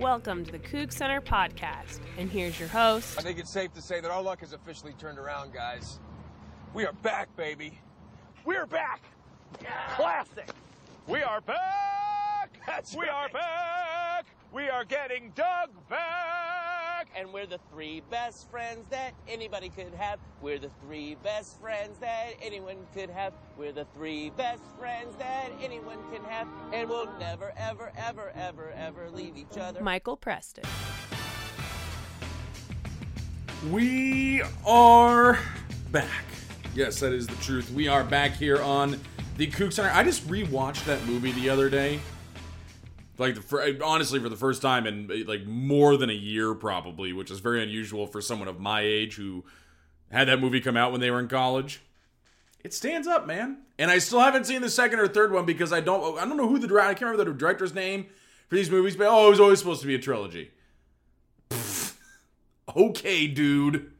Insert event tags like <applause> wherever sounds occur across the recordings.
Welcome to the Coug Center podcast. And here's your host. I think it's safe to say that our luck has officially turned around, guys. We are back, baby. We're back. Classic. We are back. That's we right. are back. We are getting Doug back. And we're the three best friends that anybody could have. We're the three best friends that anyone could have. We're the three best friends that anyone can have, and we'll never, ever, ever, ever, ever leave each other. Michael Preston. We are back. Yes, that is the truth. We are back here on the Coug Center. I just rewatched that movie the other day. Like, the, fir- honestly, for the first time in like more than a year, probably, which is very unusual for someone of my age who had that movie come out when they were in college. It stands up, man. And I still haven't seen the second or third one because I don't. I don't know who the director. I can't remember the director's name for these movies, but oh, it was always supposed to be a trilogy. Okay, dude.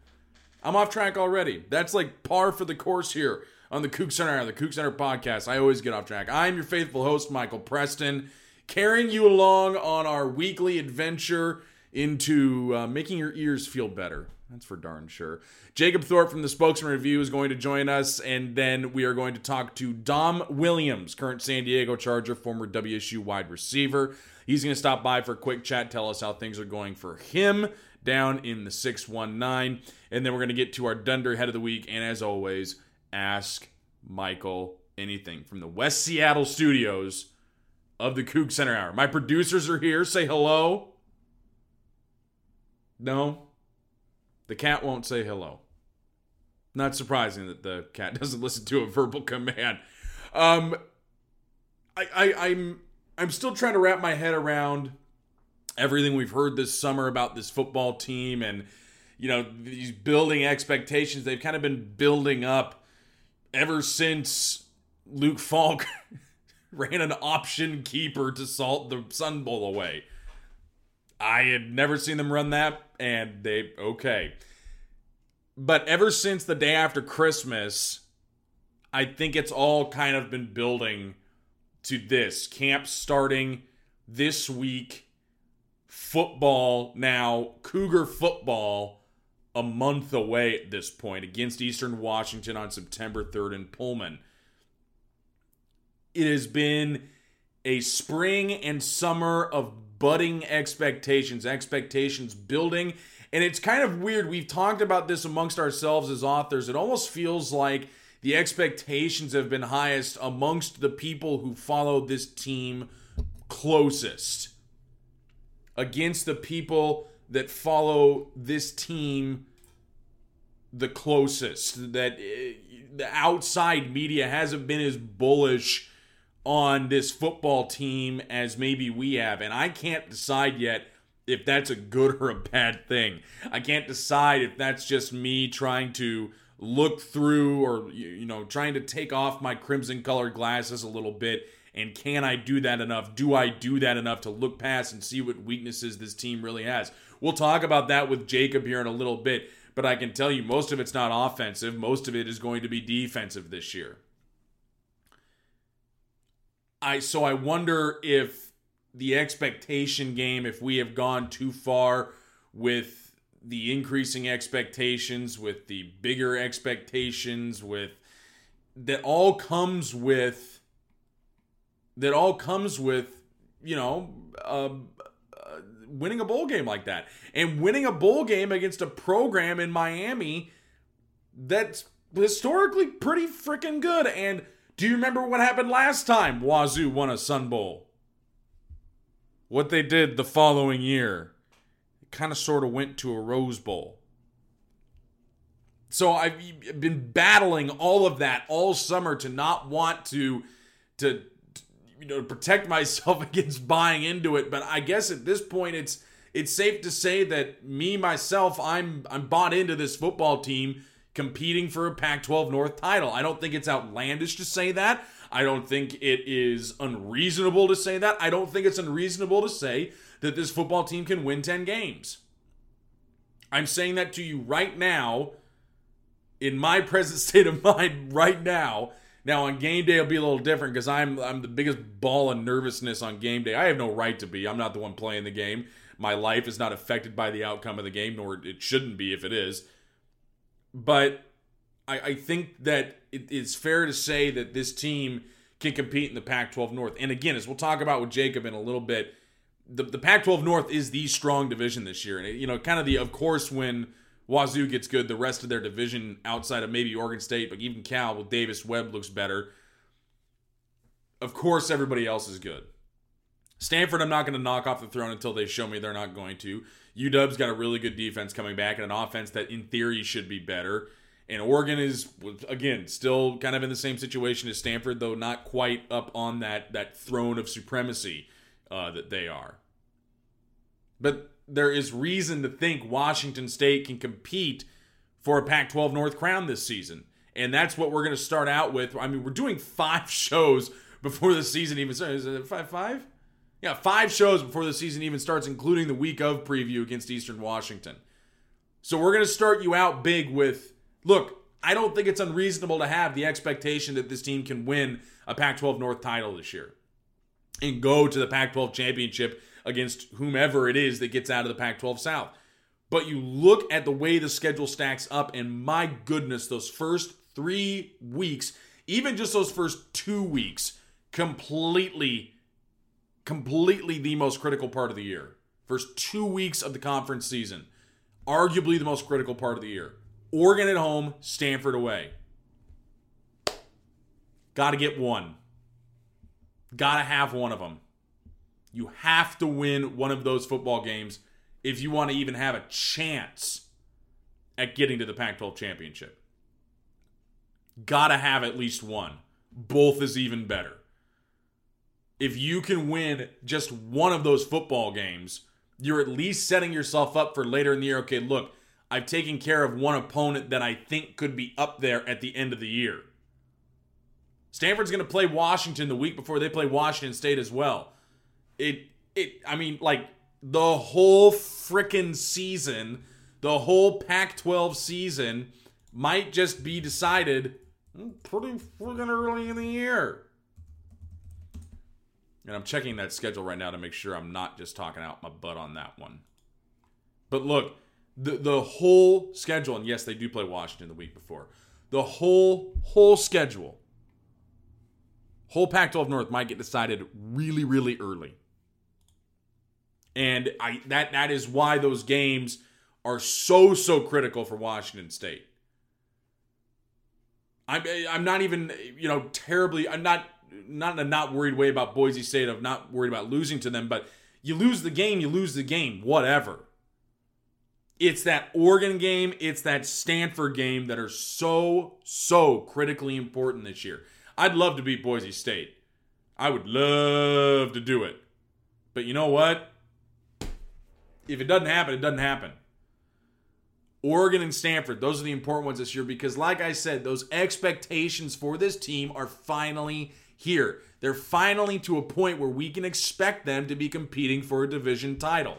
I'm off track already. That's like par for the course here on the Coug Center, the Coug Center podcast. I always get off track. I'm your faithful host, Michael Preston, carrying you along on our weekly adventure into uh, making your ears feel better. That's for darn sure. Jacob Thorpe from the Spokesman Review is going to join us, and then we are going to talk to Dom Williams, current San Diego Charger, former WSU wide receiver. He's going to stop by for a quick chat, tell us how things are going for him down in the 619. And then we're going to get to our Dunder Head of the Week. And as always, ask Michael anything from the West Seattle studios of the Coug Center Hour. My producers are here. Say hello. No. The cat won't say hello. Not surprising that the cat <laughs> doesn't listen to a verbal command. Um, I, I, I'm I'm still trying to wrap my head around everything we've heard this summer about this football team and you know these building expectations they've kind of been building up ever since Luke Falk <laughs> ran an option keeper to salt the Sun Bowl away. I had never seen them run that and they okay. But ever since the day after Christmas, I think it's all kind of been building to this. Camp starting this week football now, Cougar football, a month away at this point against Eastern Washington on September 3rd in Pullman. It has been a spring and summer of budding expectations, expectations building. And it's kind of weird. We've talked about this amongst ourselves as authors. It almost feels like the expectations have been highest amongst the people who follow this team closest against the people that follow this team the closest that uh, the outside media hasn't been as bullish on this football team as maybe we have and I can't decide yet if that's a good or a bad thing. I can't decide if that's just me trying to look through or you know trying to take off my crimson colored glasses a little bit and can I do that enough? Do I do that enough to look past and see what weaknesses this team really has? We'll talk about that with Jacob here in a little bit, but I can tell you most of it's not offensive. Most of it is going to be defensive this year. I so I wonder if the expectation game if we have gone too far with the increasing expectations with the bigger expectations with that all comes with that all comes with you know uh, uh, winning a bowl game like that. And winning a bowl game against a program in Miami that's historically pretty freaking good. And do you remember what happened last time Wazoo won a Sun Bowl? What they did the following year It kind of sort of went to a Rose Bowl. So I've been battling all of that all summer to not want to to you know protect myself <laughs> against buying into it but i guess at this point it's it's safe to say that me myself i'm i'm bought into this football team competing for a pac 12 north title i don't think it's outlandish to say that i don't think it is unreasonable to say that i don't think it's unreasonable to say that this football team can win 10 games i'm saying that to you right now in my <laughs> present state of mind right now now on game day it'll be a little different because I'm I'm the biggest ball of nervousness on game day. I have no right to be. I'm not the one playing the game, My life is not affected by the outcome of the game, nor it shouldn't be if it is. But I, I think that it, it's fair to say that this team can compete in the Pac 12 North. And again, as we'll talk about with Jacob in a little bit, the, the Pac 12 North is the strong division this year. And, it, you know, kind of the, of course, when Wazoo gets good, the rest of their division outside of maybe Oregon State, but even Cal with Davis Webb looks better. Of course, everybody else is good. Stanford, I'm not going to knock off the throne until they show me they're not going to. UW's got a really good defense coming back and an offense that, in theory, should be better. And Oregon is again still kind of in the same situation as Stanford, though not quite up on that that throne of supremacy uh, that they are. But there is reason to think Washington State can compete for a Pac-12 North crown this season, and that's what we're going to start out with. I mean, we're doing five <laughs> shows before the season even starts. Is it five five? Yeah, five shows before the season even starts, including the week of preview against Eastern Washington. So we're going to start you out big with look, I don't think it's unreasonable to have the expectation that this team can win a Pac 12 North title this year and go to the Pac 12 championship against whomever it is that gets out of the Pac 12 South. But you look at the way the schedule stacks up, and my goodness, those first three weeks, even just those first two weeks, completely, completely the most critical part of the year. First two weeks of the conference season, arguably the most critical part of the year. Oregon at home, Stanford away. Got to get one. Got to have one of them. You have to win one of those football games if you want to even have a chance at getting to the Pac 12 championship. Got to have at least one. Both is even better. If you can win just one of those football games, you're at least setting yourself up for later in the year. Okay, look, I've taken care of one opponent that I think could be up there at the end of the year. Stanford's going to play Washington the week before they play Washington State as well. It it I mean like the whole freaking season, the whole Pac-12 season might just be decided hmm, pretty freaking early in the year. And I'm checking that schedule right now to make sure I'm not just talking out my butt on that one. But look, the the whole schedule, and yes, they do play Washington the week before. The whole whole schedule, whole Pac-12 North might get decided really really early, and I that that is why those games are so so critical for Washington State. I'm I'm not even you know terribly I'm not not in a not worried way about Boise State. I'm not worried about losing to them, but you lose the game, you lose the game, whatever it's that Oregon game, it's that Stanford game that are so, so critically important this year. I'd love to beat Boise State. I would love to do it. But you know what? If it doesn't happen, it doesn't happen. Oregon and Stanford, those are the important ones this year because, like I said, those expectations for this team are finally here. They're finally to a point where we can expect them to be competing for a division title.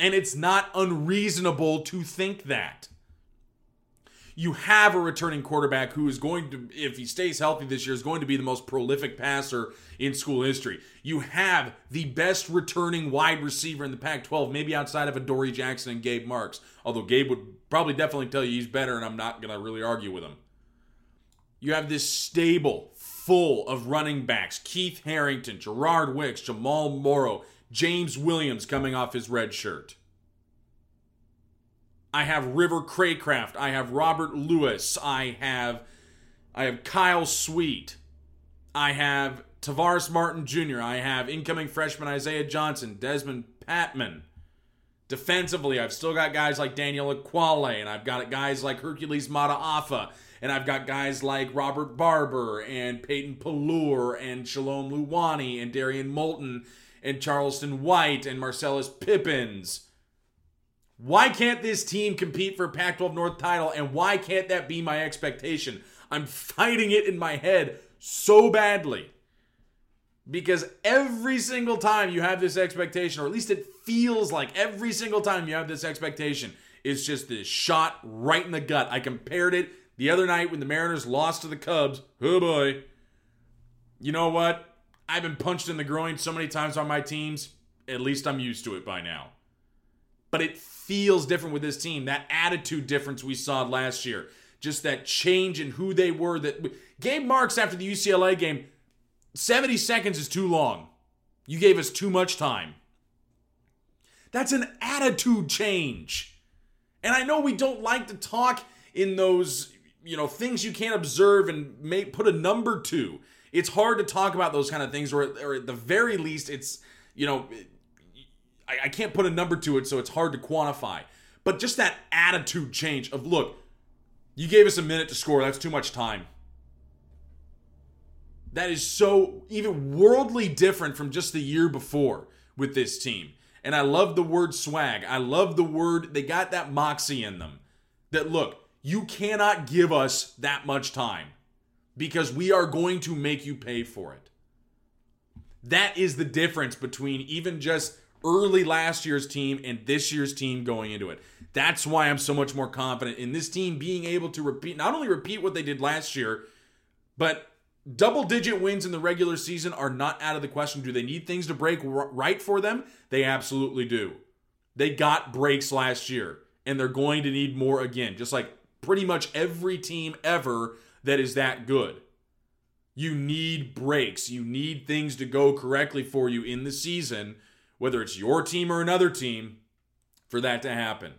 And it's not unreasonable to think that. You have a returning quarterback who is going to, if he stays healthy this year, is going to be the most prolific passer in school history. You have the best returning wide receiver in the Pac 12, maybe outside of Adoree Jackson and Gabe Marks. Although Gabe would probably definitely tell you he's better, and I'm not going to really argue with him. You have this stable, full of running backs Keith Harrington, Gerard Wicks, Jamal Morrow, James Williams coming off his red shirt. I have River Craycraft. I have Robert Lewis. I have I have Kyle Sweet. I have Tavares Martin Jr. I have incoming freshman Isaiah Johnson, Desmond Patman. Defensively, I've still got guys like Daniel Ekuale, and I've got guys like Hercules Mataafa, and I've got guys like Robert Barber and Peyton Pelluer and Shalom Luani and Darrien Molton and Charleston White and Marcellus Pippins. Why can't this team compete for Pac 12 North title and why can't that be my expectation? I'm fighting it in my head so badly. Because every single time you have this expectation, or at least it feels like every single time you have this expectation, it's just this shot right in the gut. I compared it the other night when the Mariners lost to the Cubs. Oh boy. You know what? I've been punched in the groin so many times on my teams. At least I'm used to it by now. But it feels different with this team. That attitude difference we saw last year. Just that change in who they were. That Gabe Marks after the UCLA game, 70 seconds is too long. You gave us too much time. That's an attitude change. And I know we don't like to talk in those, you know, things you can't observe and may put a number to. It's hard to talk about those kind of things, or, or at the very least, it's, you know, I, I can't put a number to it, so it's hard to quantify. But just that attitude change of, look, you gave us a minute to score, that's too much time. That is so even worldly different from just the year before with this team. And I love the word swag. I love the word, they got that moxie in them. That look, you cannot give us that much time because we are going to make you pay for it. That is the difference between even just early last year's team and this year's team going into it. That's why I'm so much more confident in this team being able to repeat, not only repeat what they did last year, but double digit wins in the regular season are not out of the question. Do they need things to break right for them? They absolutely do. They got breaks last year, and they're going to need more again, just like pretty much every team ever that is that good. You need breaks. You need things to go correctly for you in the season, whether it's your team or another team, for that to happen.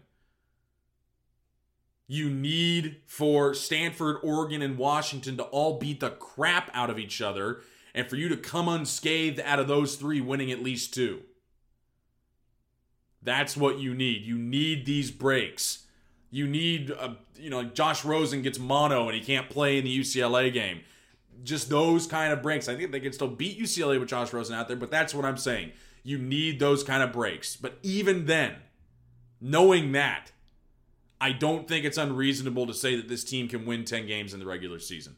You need for Stanford, Oregon, and Washington to all beat the crap out of each other, and for you to come unscathed out of those three, winning at least two. That's what you need. You need these breaks. You need, a, you know, Josh Rosen gets mono and he can't play in the UCLA game. Just those kind of breaks. I think they can still beat UCLA with Josh Rosen out there, but that's what I'm saying. You need those kind of breaks. But even then, knowing that, I don't think it's unreasonable to say that this team can win 10 games in the regular season.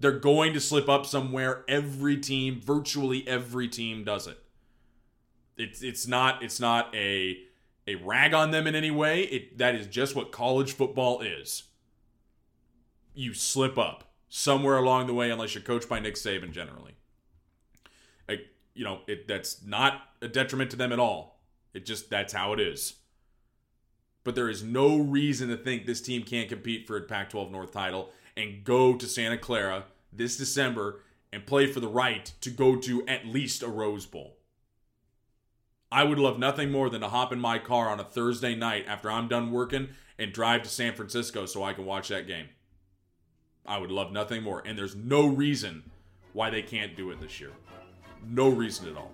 They're going to slip up somewhere. Every team, virtually every team does it. It's it's not it's not a a rag on them in any way. It that is just what college football is. You slip up somewhere along the way unless you're coached by Nick Saban generally. You know, it that's not a detriment to them at all. It just that's how it is but there is no reason to think this team can't compete for a Pac 12 North title and go to Santa Clara this December and play for the right to go to at least a Rose Bowl. I would love nothing more than to hop in my car on a Thursday night after I'm done working and drive to San Francisco so I can watch that game. I would love nothing more. And there's no reason why they can't do it this year. No reason at all.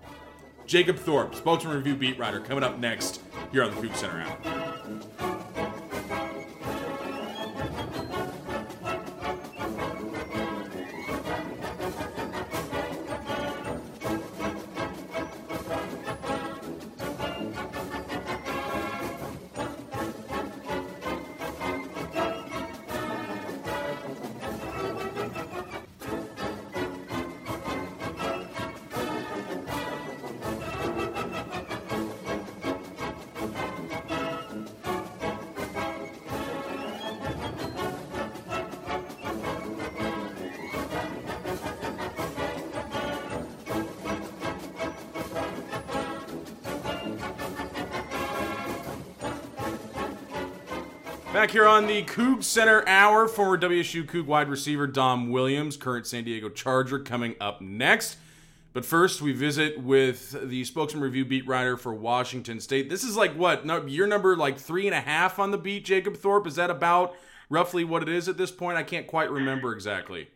Jacob Thorpe, spokesman review beat writer, coming up next here on the Coug Center Hour. Back here on the Coug Center Hour, former WSU Coug wide receiver Dom Williams, current San Diego Charger, coming up next. But first, we visit with the spokesman review beat writer for Washington State. This is like what? Year number like three and a half on the beat, Jacob Thorpe. Is that about roughly what it is at this point? I can't quite remember exactly.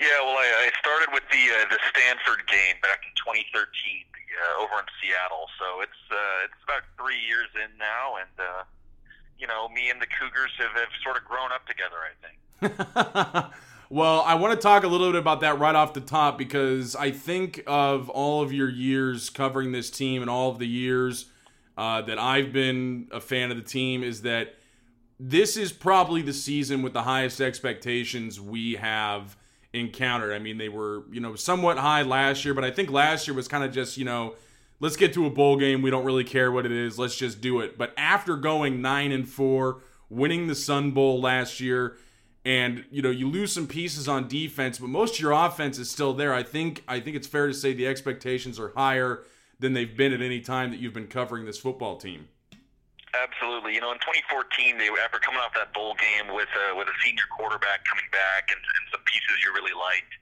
Yeah, well, I, I started with the uh, the Stanford game back in 2013 uh, over in Seattle, so it's uh, it's about three years in now, and uh, you know, me and the Cougars have, have sort of grown up together, I think. <laughs> well, I want to talk a little bit about that right off the top because I think of all of your years covering this team and all of the years uh, that I've been a fan of the team is that this is probably the season with the highest expectations we have encountered. I mean, they were, you know, somewhat high last year, but I think last year was kind of just, you know, let's get to a bowl game. We don't really care what it is. Let's just do it. But after going nine and four, winning the Sun Bowl last year, and you know you lose some pieces on defense, but most of your offense is still there. I think I think it's fair to say the expectations are higher than they've been at any time that you've been covering this football team. Absolutely. You know, in 2014, they after coming off that bowl game with uh, with a senior quarterback coming back and, and some pieces you really liked.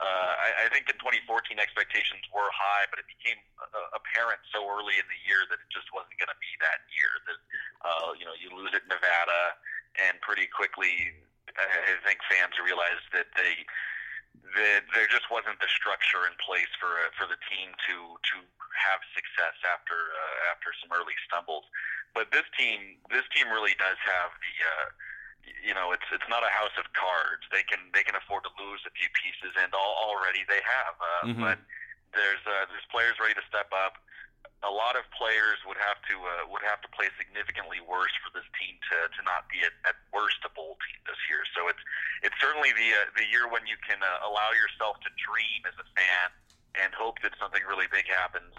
Uh, I, I think in 2014 expectations were high, but it became uh, apparent so early in the year that it just wasn't going to be that year. That uh, you know you lose at Nevada, and pretty quickly, I think fans realized that they that there just wasn't the structure in place for uh, for the team to to have success after uh, after some early stumbles. But this team this team really does have the uh, you know it's it's not a house of cards. They can they can afford to lose a few pieces, and all, already they have. Uh, Mhm. But there's uh, there's players ready to step up. A lot of players would have to uh, would have to play significantly worse for this team to, to not be at, at worst a bowl team this year. So it's it's certainly the uh, the year when you can uh, allow yourself to dream as a fan and hope that something really big happens,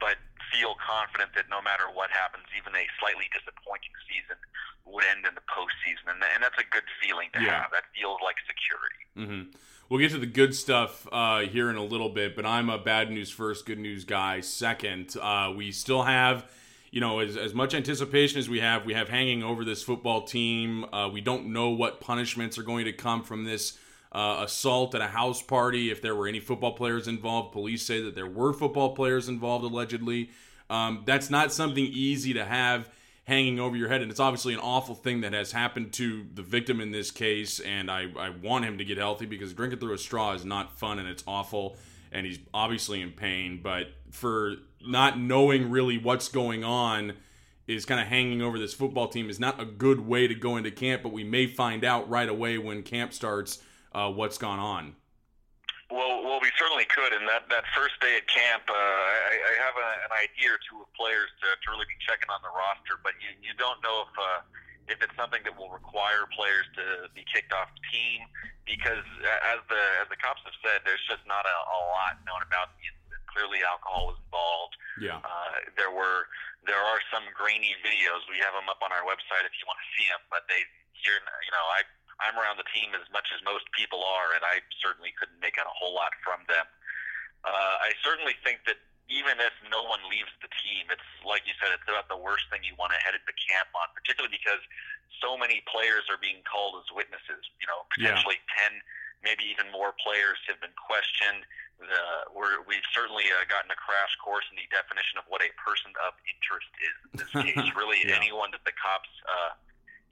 but feel confident that no matter what happens, even a slightly disappointing season would end in the postseason, and, and that's a good feeling to Yeah. have. That feels like security. hmm We'll get to the good stuff uh, here in a little bit, but I'm a bad news first, good news guy second. Uh, we still have, you know, as, as much anticipation as we have, we have hanging over this football team. Uh, we don't know what punishments are going to come from this uh, assault at a house party. If there were any football players involved, police say that there were football players involved allegedly. Um, that's not something easy to have hanging over your head. And it's obviously an awful thing that has happened to the victim in this case. And I, I want him to get healthy because drinking through a straw is not fun and it's awful. And he's obviously in pain. But for not knowing really what's going on is kind of hanging over this football team is not a good way to go into camp. But we may find out right away when camp starts uh, what's gone on. Well, well, we certainly could. And that, that first day at camp, uh, I, I have a, an idea or two of players to, to really be checking on the roster, but you, you don't know if uh, if it's something that will require players to be kicked off the team because, as the as the cops have said, there's just not a, a lot known about the incident. Clearly, alcohol was involved. Yeah. Uh, there were there are some grainy videos. We have them up on our website if you want to see them. But they, you're, you know, I I'm around the team as much as most people are, and I certainly couldn't make out a whole lot from them. Uh, I certainly think that even if no one leaves the team, it's like you said, it's about the worst thing you want to head into camp on, particularly because so many players are being called as witnesses. You know, Yeah. potentially ten, maybe even more players have been questioned. The, we're, we've certainly uh, gotten a crash course in the definition of what a person of interest is in this <laughs> case. really, Yeah. anyone that the cops uh,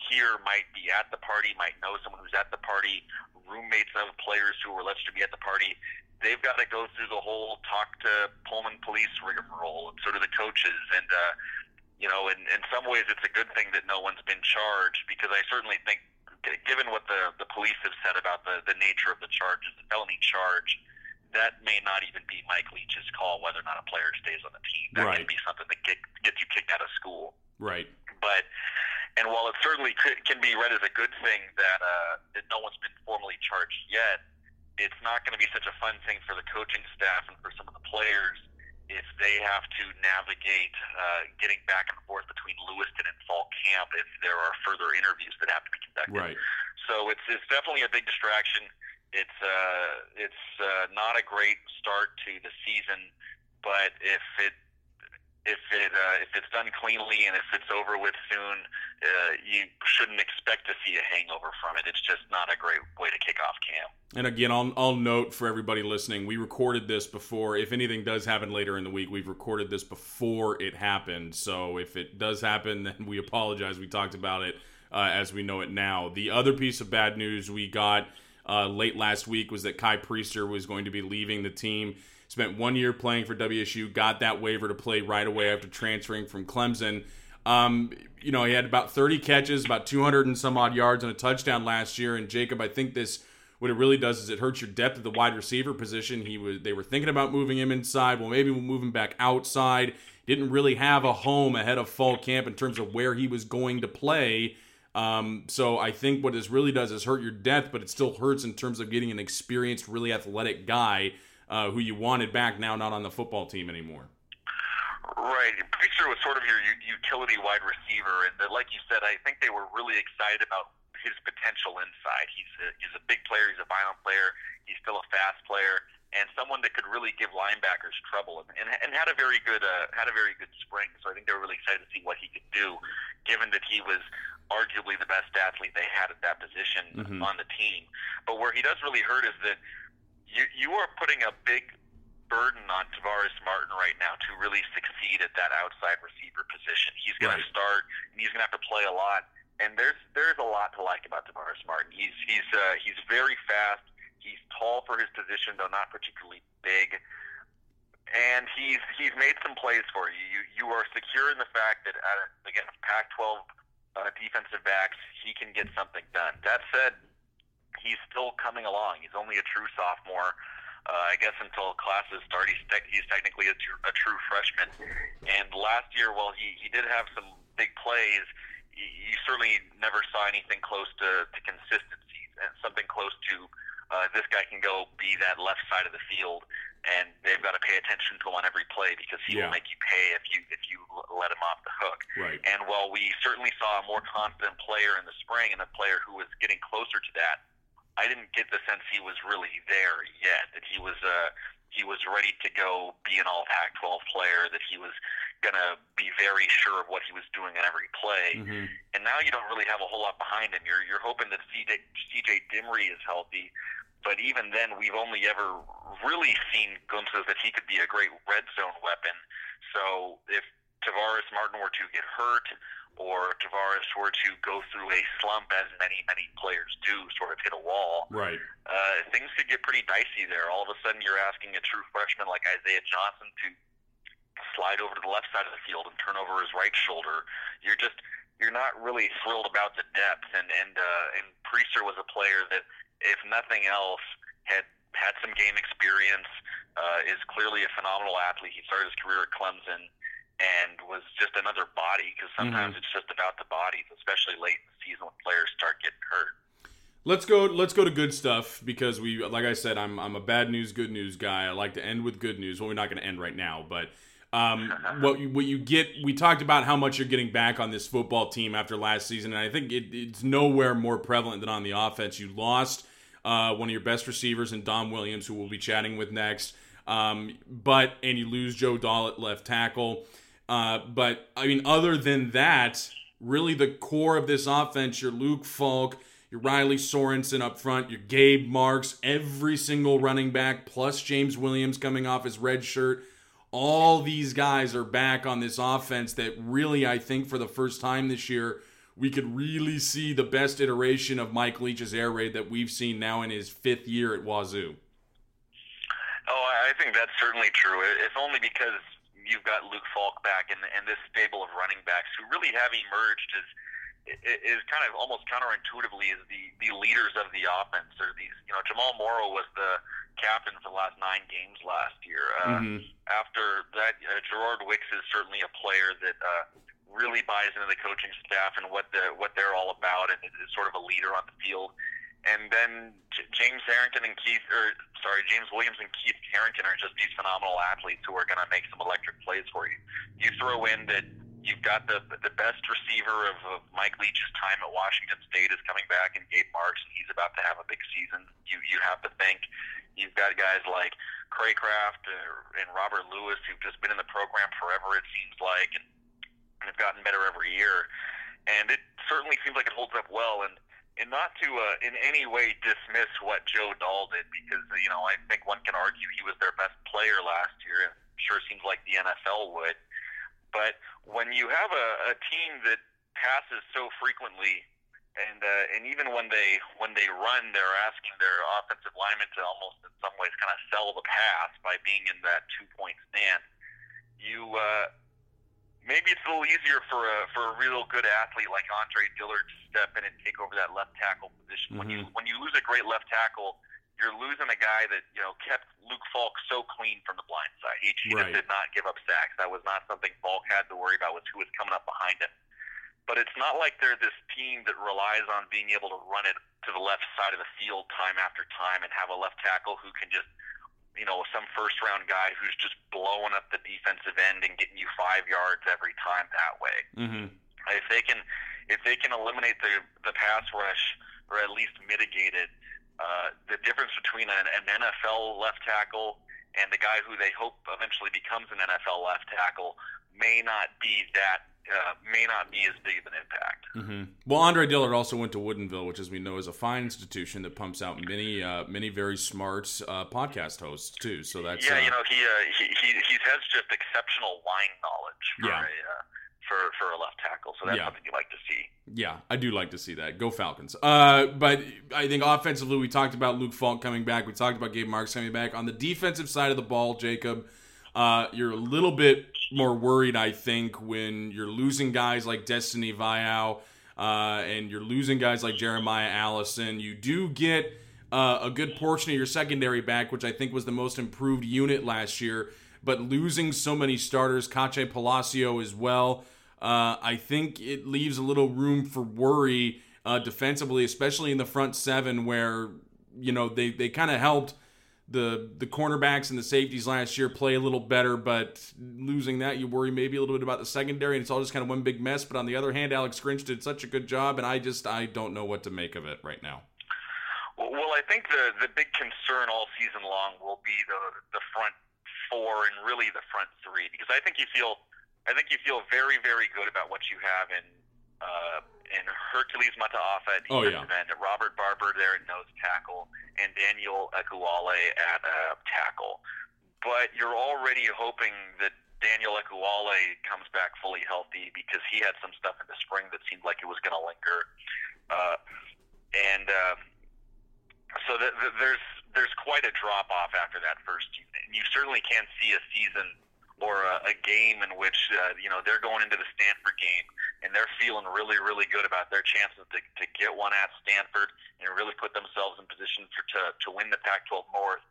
here might be at the party, might know someone who's at the party, roommates of players who were alleged to be at the party. They've got to go through the whole talk to Pullman police rigmarole, and so do the coaches. And uh, you know, in, in some ways, it's a good thing that no one's been charged because I certainly think, given what the the police have said about the the nature of the charges, the felony charge, that may not even be Mike Leach's call whether or not a player stays on the team. That Right. can be something that get, gets you kicked out of school Right. but and while it certainly could, can be read as a good thing that uh, that no one's been formally charged yet, it's not going to be such a fun thing for the coaching staff and for some of the players if they have to navigate uh, getting back and forth between Lewiston and fall camp if there are further interviews that have to be conducted. Right. So it's it's definitely a big distraction. It's uh it's uh, not a great start to the season, but if it if it uh, if it's done cleanly and if it's over with soon, uh, you shouldn't expect to see a hangover from it. It's just not a great way to kick off camp. And again, I'll, I'll note for everybody listening, we recorded this before. If anything does happen later in the week, we've recorded this before it happened. So if it does happen, <laughs> then we apologize. We talked about it uh, as we know it now. The other piece of bad news we got uh, late last week was that Kai Priester was going to be leaving the team. Spent one year playing for WSU, got that waiver to play right away after transferring from Clemson. Um, you know, he had about 30 catches, about 200 and some odd yards, and a touchdown last year. And Jacob, I think this what it really does is it hurts your depth at the wide receiver position. He was they were thinking about moving him inside. Well, maybe we'll move him back outside. Didn't really have a home ahead of fall camp in terms of where he was going to play. Um, so I think what this really does is hurt your depth, but it still hurts in terms of getting an experienced, really athletic guy uh, who you wanted back now not on the football team anymore. Right. Priester was sort of your u- utility wide receiver, and uh, like you said, I think they were really excited about his potential inside. He's a, he's a big player. He's a violent player. He's still a fast player, and someone that could really give linebackers trouble, and, and, and had a very good uh, had a very good spring. So I think they were really excited to see what he could do, given that he was arguably the best athlete they had at that position Mhm. on the team. But where he does really hurt is that you you are putting a big burden on Tavares Martin right now to really succeed at that outside receiver position. He's going Right. to start, and he's going to have to play a lot. And there's there's a lot to like about Tavares Martin. He's he's uh, he's very fast. He's tall for his position, though not particularly big. And he's he's made some plays for you. You you are secure in the fact that uh, against Pac-12 uh, defensive backs, he can get something done. That said, he's still coming along. He's only a true sophomore. Uh, I guess until classes start, he's, te- he's technically a, tr- a true freshman. And last year, while he, he did have some big plays, you, you certainly never saw anything close to, to consistency and something close to uh, this guy can go be that left side of the field, and they've got to pay attention to him on every play because he Yeah. will make you pay if you if you let him off the hook. Right. And while we certainly saw a more confident player in the spring and a player who was getting closer to that, I didn't get the sense he was really there yet. That he was uh, he was ready to go be an All Pac-12 player. That he was gonna be very sure of what he was doing on every play. Mhm. And now you don't really have a whole lot behind him. You're you're hoping that CJ CJ Dimry is healthy. But even then, we've only ever really seen glimpses that he could be a great red zone weapon. So if Tavares Martin were to get hurt, or Tavares were to go through a slump, as many many players do, sort of hit a wall, Right. uh, things could get pretty dicey there. All of a sudden, you're asking a true freshman like Isaiah Johnson to slide over to the left side of the field and turn over his right shoulder. You're just you're not really thrilled about the depth. And and uh, and Priester was a player that, if nothing else, had had some game experience. Uh, is clearly a phenomenal athlete. He started his career at Clemson and was just another body because sometimes it's just about the bodies, especially late in the season when players start getting hurt. Let's go. Let's go to good stuff because we, like I said, I'm I'm a bad news, good news guy. I like to end with good news. Well, we're not going to end right now, but um, <laughs> what you, what you get. We talked about how much you're getting back on this football team after last season, and I think it, it's nowhere more prevalent than on the offense. You lost uh, one of your best receivers in Dom Williams, who we'll be chatting with next. Um, but and you lose Joe Dahl at left tackle. Uh, but I mean, other than that, really the core of this offense, your Luke Falk, your Riley Sorenson up front, your Gabe Marks, every single running back, plus James Williams coming off his red shirt. All these guys are back on this offense that really, I think, for the first time this year, we could really see the best iteration of Mike Leach's air raid that we've seen now in his fifth year at Wazoo. Oh, I think that's certainly true. If only because you've got Luke Falk back and, and this stable of running backs who really have emerged as is kind of almost counterintuitively as the, the leaders of the offense. Or these, you know, Jamal Morrow was the captain for the last nine games last year. Uh, Mhm. After that, uh, Gerard Wicks is certainly a player that uh, really buys into the coaching staff and what the what they're all about, and is sort of a leader on the field. And then J- James Harrington and Keith, or sorry, James Williams and Keith Harrington are just these phenomenal athletes who are going to make some electric plays for you. You throw in that you've got the the best receiver of, of Mike Leach's time at Washington State is coming back, and Gabe Marks, and he's about to have a big season. You you have to think you've got guys like Craycraft uh, and Robert Lewis who've just been in the program forever. It seems like, and, and have gotten better every year. And it certainly seems like it holds up well. And and not to uh, in any way dismiss what Joe Dahl did, because you know I think one can argue he was their best player last year. and Sure seems like the NFL would. But when you have a, a team that passes so frequently, and uh, and even when they when they run, they're asking their offensive linemen to almost in some ways kind of sell the pass by being in that two point stand. You uh, maybe it's a little easier for a for a real good athlete like Andre Dillard to step in and take over that left tackle position. When you mm-hmm. when you lose a great left tackle, you're losing a guy that you know kept Luke Falk so clean from the blind side. He, he Right. just did not give up sacks. That was not something Falk had to worry about. Was who was coming up behind him. But it's not like they're this team that relies on being able to run it to the left side of the field time after time and have a left tackle who can just, you know, some first round guy who's just blowing up the defensive end and getting you five yards every time that way Mm-hmm. if they can if they can eliminate the the pass rush or at least mitigate it, uh, the difference between an, an NFL left tackle and the guy who they hope eventually becomes an NFL left tackle may not be that uh, may not be as big of an impact. Mm-hmm. Well, Andre Dillard also went to Woodinville, which, as we know, is a fine institution that pumps out many, uh, many very smart uh, podcast hosts too. So that's yeah, uh, you know, he, uh, he he he has just exceptional line knowledge for Yeah. a uh, for for a left tackle. So that's Yeah. something you like to see. Yeah, I do like to see that. Go Falcons. Uh, but I think offensively, we talked about Luke Falk coming back. We talked about Gabe Marks coming back. On the defensive side of the ball, Jacob, uh, you're a little bit more worried, I think, when you're losing guys like Destiny Vaeao uh, and you're losing guys like Jeremiah Allison. You do get uh, a good portion of your secondary back, which I think was the most improved unit last year. But losing so many starters, Kache Palacio as well, uh, I think it leaves a little room for worry uh, defensively, especially in the front seven, where you know they, they kind of helped the the cornerbacks and the safeties last year play a little better, but losing that, you worry maybe a little bit about the secondary, and it's all just kind of one big mess. But on the other hand, Alex Grinch did such a good job, and I just I don't know what to make of it right now. Well, I think the the big concern all season long will be the the front four and really the front three because I think you feel I think you feel very very good about what you have in uh, in Hercules Mataafa at Oh, yeah. end, Robert Barber there at nose tackle, and Daniel Ekuale at uh, tackle. But you're already hoping that Daniel Ekuale comes back fully healthy because he had some stuff in the spring that seemed like it was going to linger. Uh, and uh, so th- th- there's there's quite a drop off after that first unit. And you certainly can't see a season or a, a game in which uh, you know they're going into the Stanford game and they're feeling really really good about their chances to, to get one at Stanford and really put themselves in position for to to win the Pac-12 North.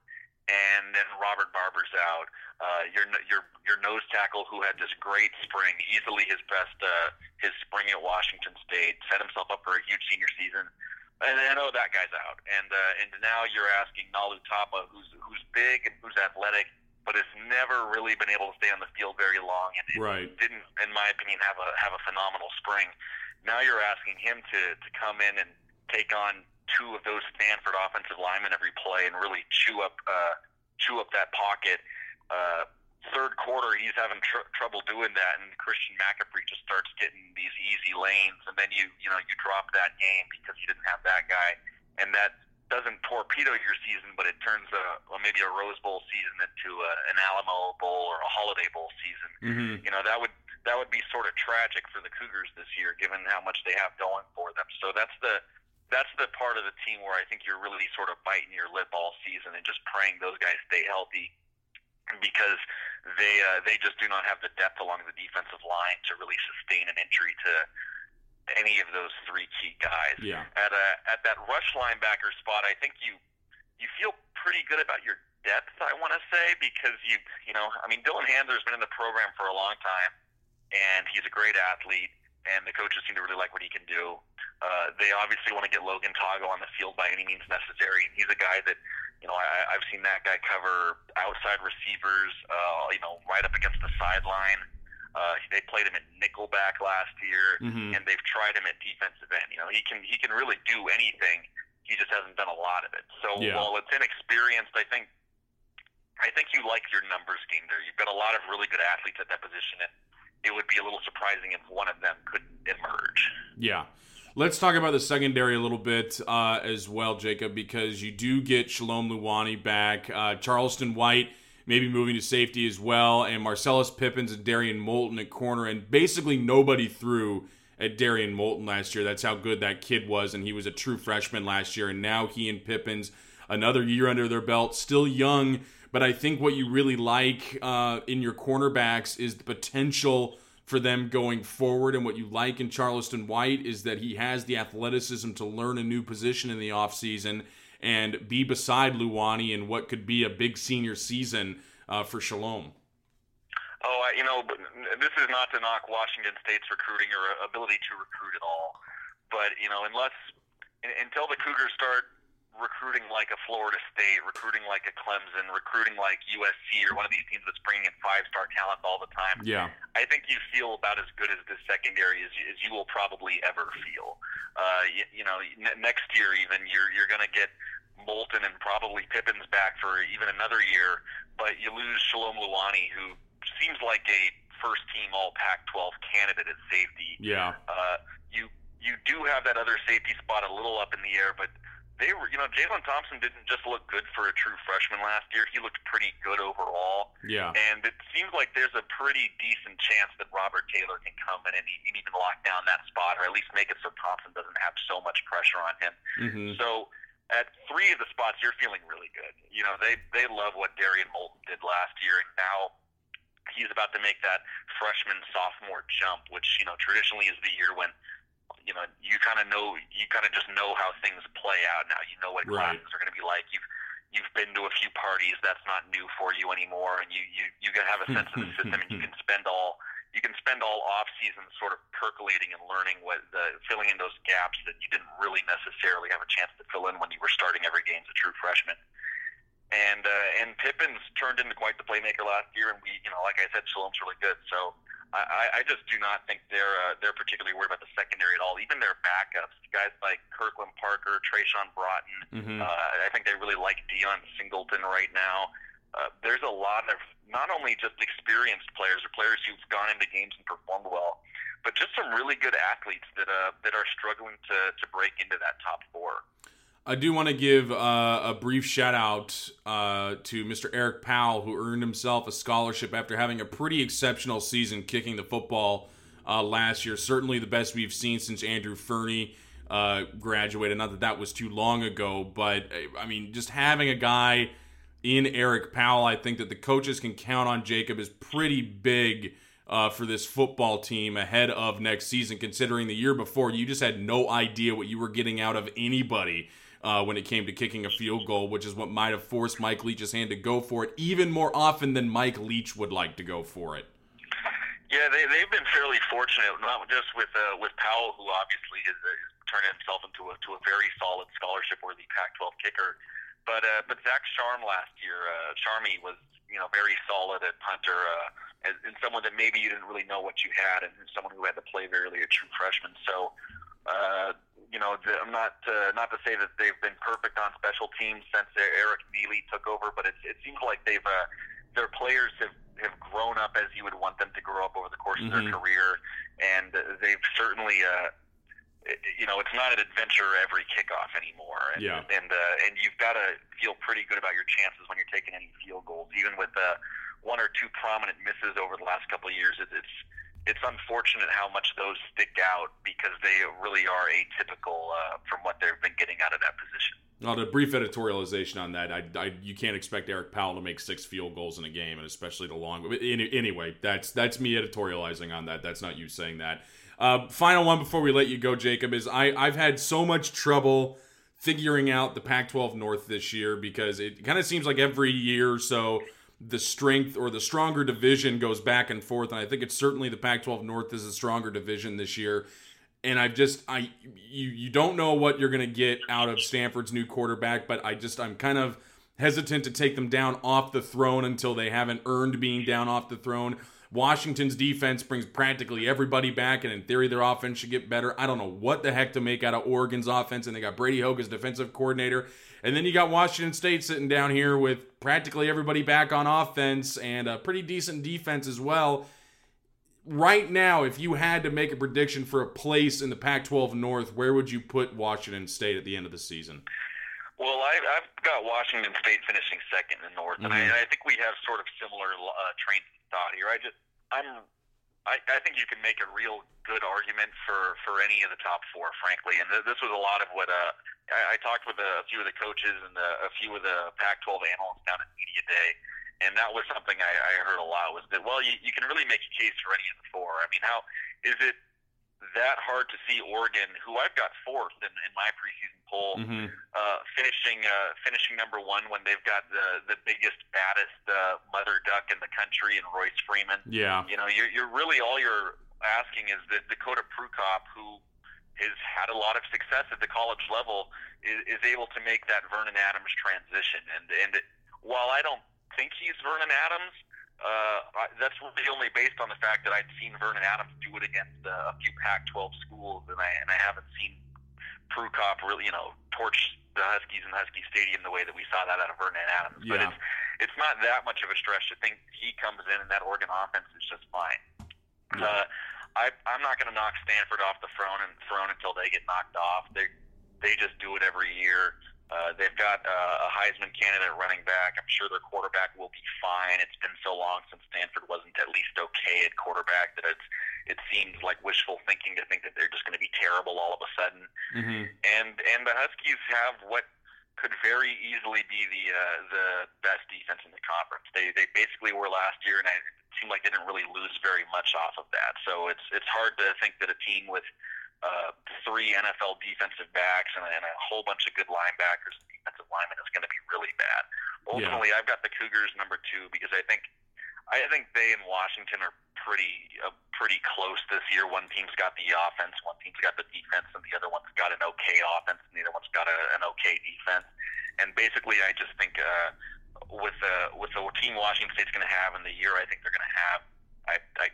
And then Robert Barber's out. Uh, your your your nose tackle who had this great spring, easily his best uh, his spring at Washington State, set himself up for a huge senior season. And I know that guy's out, and uh, and now you're asking Ngalu Tapa, who's who's big and who's athletic, but has never really been able to stay on the field very long, and Right. didn't, in my opinion, have a have a phenomenal spring. Now you're asking him to to come in and take on two of those Stanford offensive linemen every play and really chew up uh, chew up that pocket. Uh, third quarter, he's having tr- trouble doing that, and Christian McCaffrey just starts getting these easy lanes, and then you you know you drop that game because you didn't have that guy, and that doesn't torpedo your season, but it turns a well, maybe a Rose Bowl season into a, an Alamo Bowl or a Holiday Bowl season. Mm-hmm. You know that would that would be sort of tragic for the Cougars this year, given how much they have going for them. So that's the that's the part of the team where I think you're really sort of biting your lip all season and just praying those guys stay healthy because they uh, they just do not have the depth along the defensive line to really sustain an injury to any of those three key guys. Yeah. At a, at that rush linebacker spot, I think you you feel pretty good about your depth. I want to say because you you know I mean Dylan Hanser's been in the program for a long time, and he's a great athlete, and the coaches seem to really like what he can do. Uh, they obviously want to get Logan Tago on the field by any means necessary. He's a guy that, you know, I, I've seen that guy cover outside receivers, uh, you know, right up against the sideline. Uh, they played him at nickelback last year, Mhm. and they've tried him at defensive end. You know, he can he can really do anything. He just hasn't done a lot of it. So Yeah. while it's inexperienced, I think I think you like your numbers game there. You've got a lot of really good athletes at that position, and it would be a little surprising if one of them couldn't emerge. Yeah. Let's talk about the secondary a little bit uh, as well, Jacob, because you do get Shalom Luani back. Uh, Charleston White maybe moving to safety as well, and Marcellus Pippins and Darrien Molton at corner, and basically nobody threw at Darrien Molton last year. That's how good that kid was, and he was a true freshman last year, and now he and Pippins, another year under their belt, still young, but I think what you really like uh, in your cornerbacks is the potential for them going forward. And what you like in Charleston White is that he has the athleticism to learn a new position in the offseason and be beside Luani in what could be a big senior season uh, for Shalom. Oh, I, you know, this is not to knock Washington State's recruiting or ability to recruit at all, but you know, unless until the Cougars start recruiting like a Florida State, recruiting like a Clemson, recruiting like USC or one of these teams that's bringing in five-star talent all the time, Yeah. I think you feel about as good as this secondary as, as you will probably ever feel. Uh, you, you know, n- next year even you're you're going to get Molton and probably Pippin's back for even another year, but you lose Shalom Luani, who seems like a first team All Pac-12 candidate at safety. Yeah. Uh, you you do have that other safety spot a little up in the air, but they were, you know, Jalen Thompson didn't just look good for a true freshman last year. He looked pretty good overall. Yeah. And it seems like there's a pretty decent chance that Robert Taylor can come in and, he, and even lock down that spot, or at least make it so Thompson doesn't have so much pressure on him. Mm-hmm. So at three of the spots, you're feeling really good. You know, they they love what Darrien Molton did last year, and now he's about to make that freshman sophomore jump, which you know traditionally is the year when you know you kind of know you kind of just know how things play out now. You know what Right. classes are going to be like. You've you've been to a few parties. That's not new for you anymore, and you you you can have a sense of the <laughs> system, and you can spend all you can spend all off season sort of percolating and learning what the filling in those gaps that you didn't really necessarily have a chance to fill in when you were starting every game as a true freshman. And uh, and Pippins turned into quite the playmaker last year, and we, you know, like I said, Shalom's really good. So I, I- just do not think they're uh, they're particularly worried about the secondary at all. Even their backups, guys like Kirkland Parker, Treshon Broughton. Mm-hmm. Uh, I think they really like Dion Singleton right now. Uh, there's a lot of not only just experienced players or players who've gone into games and performed well, but just some really good athletes that uh, that are struggling to to break into that top four. I do want to give uh, a brief shout out uh, to Mr. Erik Powell, who earned himself a scholarship after having a pretty exceptional season kicking the football uh, last year. Certainly the best we've seen since Andrew Furney uh, graduated. Not that that was too long ago, but I mean, just having a guy in Erik Powell, I think that the coaches can count on Jacob is pretty big. Uh, for this football team ahead of next season, considering the year before you just had no idea what you were getting out of anybody uh, when it came to kicking a field goal, which is what might have forced Mike Leach's hand to go for it even more often than Mike Leach would like to go for it. Yeah, they they've been fairly fortunate, not just with uh, with Powell, who obviously has uh, turned himself into a to a very solid scholarship worthy Pac-12 kicker, but uh, but Zach Sharm last year, uh, Sharmy was you know very solid at punter, uh, and, and someone that maybe you didn't really know what you had, and someone who had to play very early, a true freshman. So. Uh, you know, the, I'm not uh, not to say that they've been perfect on special teams since Eric Mele took over, but it, it seems like they've uh, their players have have grown up as you would want them to grow up over the course of Mhm. their career, and they've certainly, uh, you know, it's not an adventure every kickoff anymore. And, Yeah. and uh, and you've got to feel pretty good about your chances when you're taking any field goals, even with uh, one or two prominent misses over the last couple of years. It, it's it's unfortunate how much those stick out because they really are atypical uh, from what they've been getting out of that position. Now, the brief editorialization on that, I, I, you can't expect Erik Powell to make six field goals in a game, and especially the long. Any, anyway, that's that's me editorializing on that. That's not you saying that. Uh, final one before we let you go, Jacob, is I I've had so much trouble figuring out the Pac-12 North this year because it kind of seems like every year or so the strength or the stronger division goes back and forth, and I think it's certainly the Pac-12 North is a stronger division this year and I've just I you you don't know what you're going to get out of Stanford's new quarterback, but I just I'm kind of hesitant to take them down off the throne until they haven't earned being down off the throne. Washington's defense brings practically everybody back, and in theory, their offense should get better. I don't know what the heck to make out of Oregon's offense, and they got Brady Hoke as defensive coordinator. And then you got Washington State sitting down here with practically everybody back on offense and a pretty decent defense as well right now, if you had to make a prediction for a place in the Pac-12 North, where would you put Washington State at the end of the season? Well, I, I've got Washington State finishing second in the North, and, I, Mhm. and I think we have sort of similar uh, trains of thought here. I just, I'm, I, I think you can make a real good argument for for any of the top four, frankly. And th- this was a lot of what uh, I, I talked with a, few of the coaches and the, a few of the Pac-12 analysts down at media day, and that was something I, I heard a lot was that well, you, you can really make a case for any of the four. I mean, how is it that hard to see Oregon, who I've got fourth in, in my preseason poll, Mm-hmm. uh, finishing uh, finishing number one when they've got the the biggest, baddest uh, mother duck in the country in Royce Freeman. Yeah. You know, you're, you're really all you're asking is that Dakota Prukop, who has had a lot of success at the college level, is, is able to make that Vernon Adams transition. And and while I don't think he's Vernon Adams, uh, I, that's really only based on the fact that I'd seen Vernon Adams do it against uh, a few Pac-12 schools, and I and I haven't seen Prukop really, you know, torch the Huskies in Husky Stadium the way that we saw that out of Vernon Adams. But it's it's not that much of a stretch to think he comes in and that Oregon offense is just fine. Uh, I, I'm not going to knock Stanford off the throne and throne until they get knocked off. They they just do it every year. Uh, they've got uh, a Heisman candidate running back. I'm sure their quarterback will be fine. It's been so long since Stanford wasn't at least okay at quarterback that it's it seems like wishful thinking to think that they're just going to be terrible all of a sudden. Mm-hmm. And and the Huskies have what could very easily be the uh, the best defense in the conference. They they basically were last year, and I, it seemed like they didn't really lose very much off of that. So it's it's hard to think that a team with uh, three NFL defensive backs and a, and a whole bunch of good linebackers and defensive linemen is going to be really bad. Ultimately, I've got the Cougars number two because I think I think they and Washington are pretty uh, pretty close this year. One team's got the offense, one team's got the defense, and the other one's got an okay offense, and the other one's got a, an okay defense. And basically, I just think uh, with the with the team Washington State's going to have in the year, I think they're going to have. I, I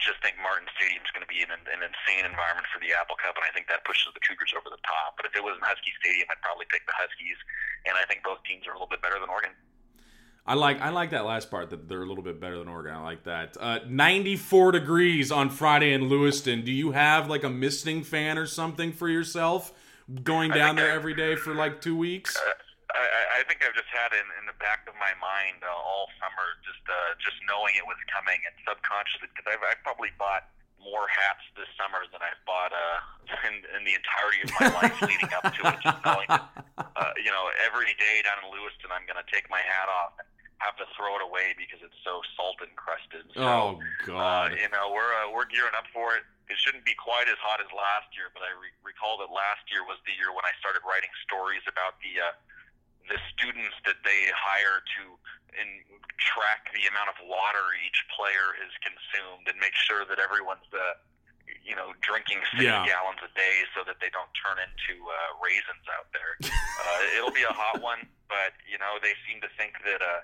just think Martin Stadium's going to be an, an insane environment for the Apple Cup, and I think that pushes the Cougars over the top. But if it was in Husky Stadium, I'd probably pick the Huskies, and I think both teams are a little bit better than Oregon. I like I like that last part that they're a little bit better than Oregon. I like that. Uh, 94 degrees on Friday in Lewiston. Do you have like a misting fan or something for yourself going down there I- every day for like two weeks? Uh, I, think I've just had it in, in the back of my mind uh, all summer, just uh, just knowing it was coming, and subconsciously, because I've, I've probably bought more hats this summer than I've bought uh, <laughs> in, in the entirety of my life <laughs> leading up to it. Just knowing that, uh, you know, every day down in Lewiston, I'm going to take my hat off and have to throw it away because it's so salt encrusted. So, oh uh, God. you know, we're uh, we're gearing up for it. It shouldn't be quite as hot as last year, but I re- recall that last year was the year when I started writing stories about the uh, the students that they hire to in, track the amount of water each player has consumed and make sure that everyone's uh, you know drinking six Yeah. gallons a day so that they don't turn into uh, raisins out there. <laughs> uh, it'll be a hot one, but you know they seem to think that uh,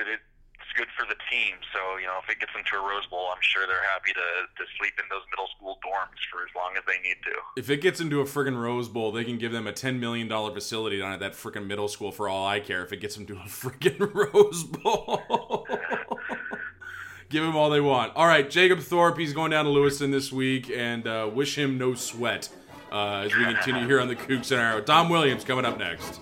that it's good for the team. So you know if it gets into a Rose Bowl, I'm sure they're happy to to sleep in those middle school dorms for as long as they need to. If it gets into a friggin' Rose Bowl, they can give them a ten million dollar facility down at that friggin' middle school for all I care. If it gets them to a <laughs> friggin' Rose Bowl, <laughs> give them all they want. All right, Jacob Thorpe, he's going down to Lewiston this week, and uh, wish him no sweat uh, as we continue here on the Coug Center Hour. Dom Williams coming up next.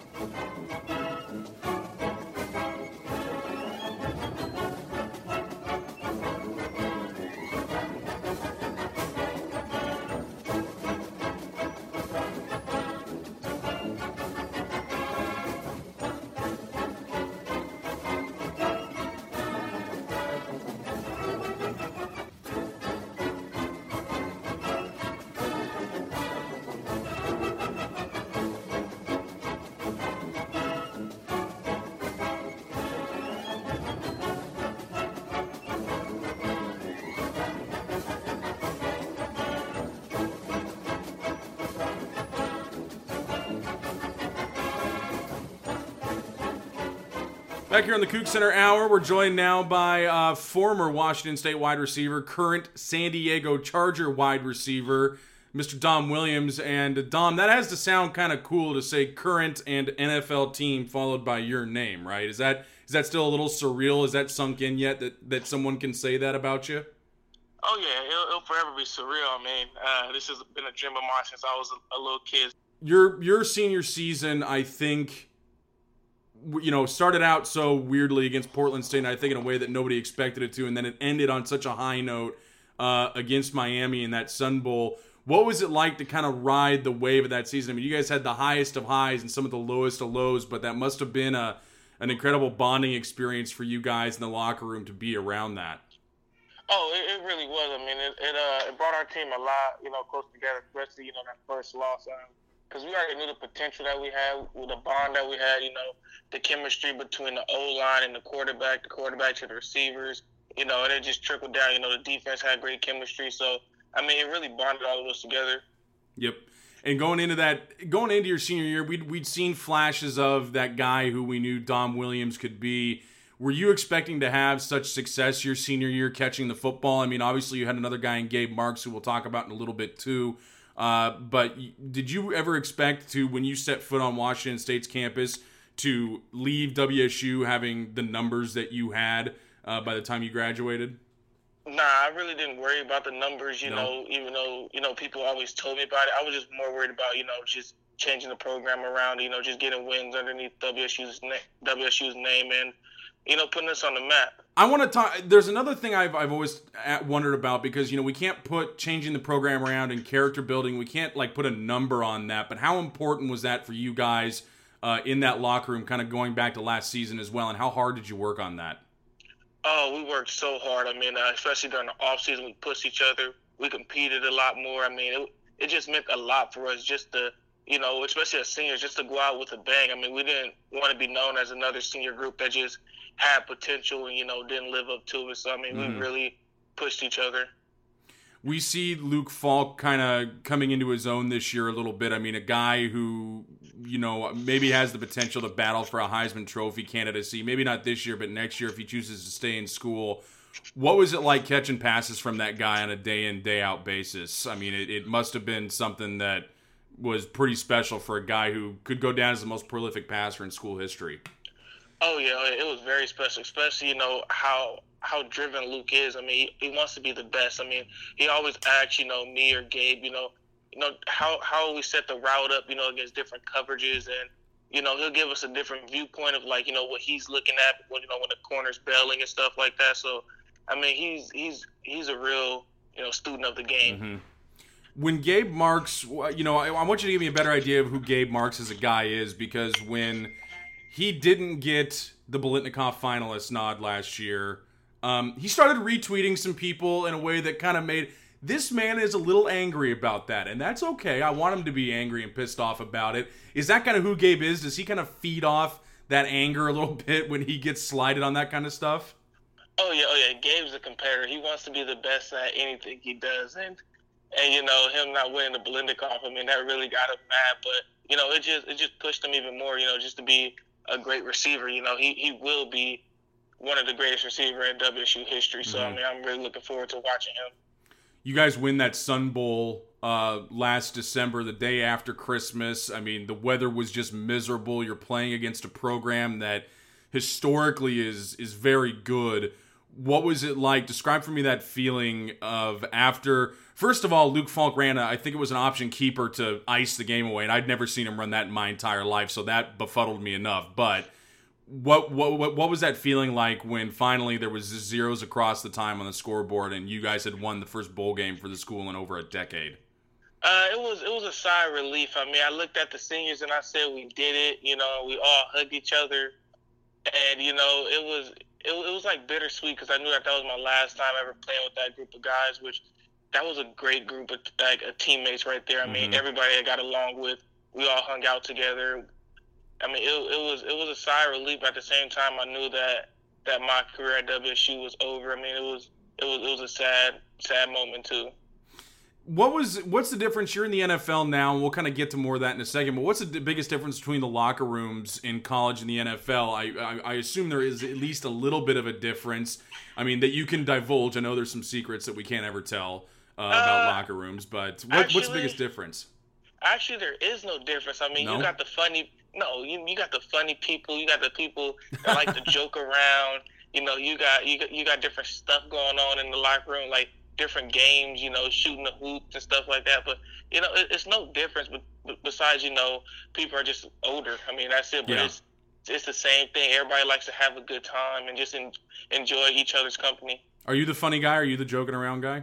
Back here on the Coug Center Hour, we're joined now by uh, former Washington State wide receiver, current San Diego Charger wide receiver, Mr. Dom Williams. And Dom, that has to sound kind of cool to say current and NFL team followed by your name, right? Is that is that still a little surreal? Is that sunk in yet that, that someone can say that about you? Oh yeah, it'll, it'll forever be surreal. I mean, uh, this has been a dream of mine since I was a, a little kid. your your senior season, I think, you know, started out so weirdly against Portland State, I think in a way that nobody expected it to, and then it ended on such a high note uh, against Miami in that Sun Bowl. What was it like to kind of ride the wave of that season? I mean, you guys had the highest of highs and some of the lowest of lows, but that must have been a an incredible bonding experience for you guys in the locker room to be around that. Oh, it, it really was. I mean, it it, uh, it brought our team a lot, you know, close together, especially you know that first loss. Because we already knew the potential that we had with the bond that we had, you know, the chemistry between the O line and the quarterback, the quarterback to the receivers, you know, and it just trickled down. You know, the defense had great chemistry, so I mean, it really bonded all of us together. Yep. And going into that, going into your senior year, we'd we'd seen flashes of that guy who we knew Dom Williams could be. Were you expecting to have such success your senior year catching the football? I mean, obviously you had another guy in Gabe Marks who we'll talk about in a little bit too. Uh, but did you ever expect to, when you set foot on Washington State's campus, to leave WSU having the numbers that you had uh, by the time you graduated? Nah, I really didn't worry about the numbers, you No. know, even though, you know, people always told me about it. I was just more worried about, you know, just changing the program around, you know, just getting wins underneath WSU's, na- WSU's name and, you know, putting us on the map. I want to talk. There's another thing I've, I've always wondered about because you know we can't put changing the program around and character building. We can't like put a number on that. But how important was that for you guys uh, in that locker room? Kind of going back to last season as well, and how hard did you work on that? Oh, we worked so hard. I mean, uh, especially during the off season, we pushed each other. We competed a lot more. I mean, it, it just meant a lot for us just to, you know, especially as seniors, just to go out with a bang. I mean, we didn't want to be known as another senior group that just had potential and you know didn't live up to it. So I mean, Mhm. we really pushed each other. We see Luke Falk kind of coming into his own this year a little bit. I mean, a guy who, you know, maybe has the potential to battle for a Heisman Trophy candidacy. Maybe not this year, but next year if he chooses to stay in school. What was it like catching passes from that guy on a day in, day out basis? I mean, it, it must have been something that was pretty special for a guy who could go down as the most prolific passer in school history. Oh yeah, it was very special, especially you know how how driven Luke is. I mean, he, he wants to be the best. I mean, he always asks, you know, me or Gabe, you know, you know how how we set the route up, you know, against different coverages, and you know he'll give us a different viewpoint of like you know what he's looking at, when you know when the corner's bailing and stuff like that. So, I mean, he's he's he's a real you know student of the game. Mm-hmm. When Gabe Marks, you know, I, I want you to give me a better idea of who Gabe Marks as a guy is because when he didn't get the Biletnikoff finalist nod last year, um, he started retweeting some people in a way that kind of made this man is a little angry about that, and that's okay. I want him to be angry and pissed off about it. Is that kind of who Gabe is? Does he kind of feed off that anger a little <laughs> bit when he gets slighted on that kind of stuff? Oh yeah, oh yeah. Gabe's a competitor. He wants to be the best at anything he does, and and you know him not winning the Biletnikoff. I mean that really got him mad. But you know it just it just pushed him even more. You know just to be a great receiver. You know he he will be one of the greatest receiver in WSU history. So I Mhm. mean I'm really looking forward to watching him. You guys win that Sun Bowl uh, last December, the day after Christmas. I mean, the weather was just miserable. You're playing against a program that historically is is very good. What was it like? Describe for me that feeling of after. First of all, Luke Falk ran, a, I think it was an option keeper to ice the game away, and I'd never seen him run that in my entire life, so that befuddled me enough. But what what what, what was that feeling like when finally there was zeros across the time on the scoreboard and you guys had won the first bowl game for the school in over a decade? Uh, it was it was a sigh of relief. I mean, I looked at the seniors and I said we did it. You know, we all hugged each other, and you know, it was it, it was like bittersweet because I knew that that was my last time ever playing with that group of guys. Which that was a great group of like uh, teammates right there. I mean, Mhm. everybody I got along with, we all hung out together. I mean, it, it was it was a sigh of relief. At the same time, I knew that that my career at WSU was over. I mean, it was it was it was a sad sad moment too. What was what's the difference? You're in the NFL now, and we'll kind of get to more of that in a second. But what's the biggest difference between the locker rooms in college and the NFL? I, I I assume there is at least a little bit of a difference. I mean that you can divulge. I know there's some secrets that we can't ever tell uh, about Uh, locker rooms, but what, what's the biggest difference? Actually, there is no difference. I mean, No? you got the funny. No, you you got the funny people. You got the people that like to joke <laughs> around. You know, you got you got you got different stuff going on in the locker room, like different games. You know, shooting the hoops and stuff like that. But you know, it, it's no difference. But, besides, you know, people are just older. I mean, that's it. But Yeah. it's it's the same thing. Everybody likes to have a good time and just en- enjoy each other's company. Are you the funny guy? Are you the joking around guy?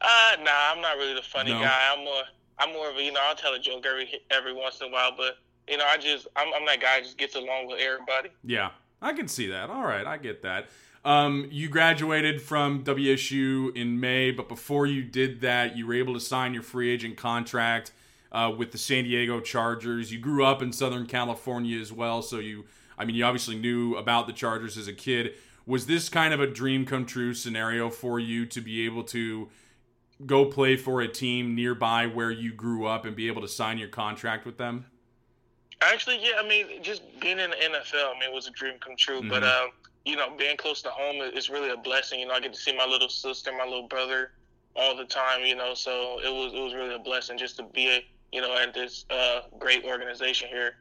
Uh, nah, I'm not really the funny No? guy. I'm more, I'm more of a, you know, I'll tell a joke every every once in a while, but you know, I just, I'm, I'm that guy who just gets along with everybody. Yeah, I can see that. All right, I get that. Um, you graduated from WSU in May, but before you did that, you were able to sign your free agent contract uh, with the San Diego Chargers. You grew up in Southern California as well, so you, I mean, you obviously knew about the Chargers as a kid. Was this kind of a dream come true scenario for you to be able to go play for a team nearby where you grew up and be able to sign your contract with them? Actually, yeah, I mean, just being in the NFL, I mean, it was a dream come true. But um, you know, being close to home is is really a blessing. You know, I get to see my little sister, my little brother, all the time. You know, so it was it was really a blessing just to be you know at this uh, great organization here.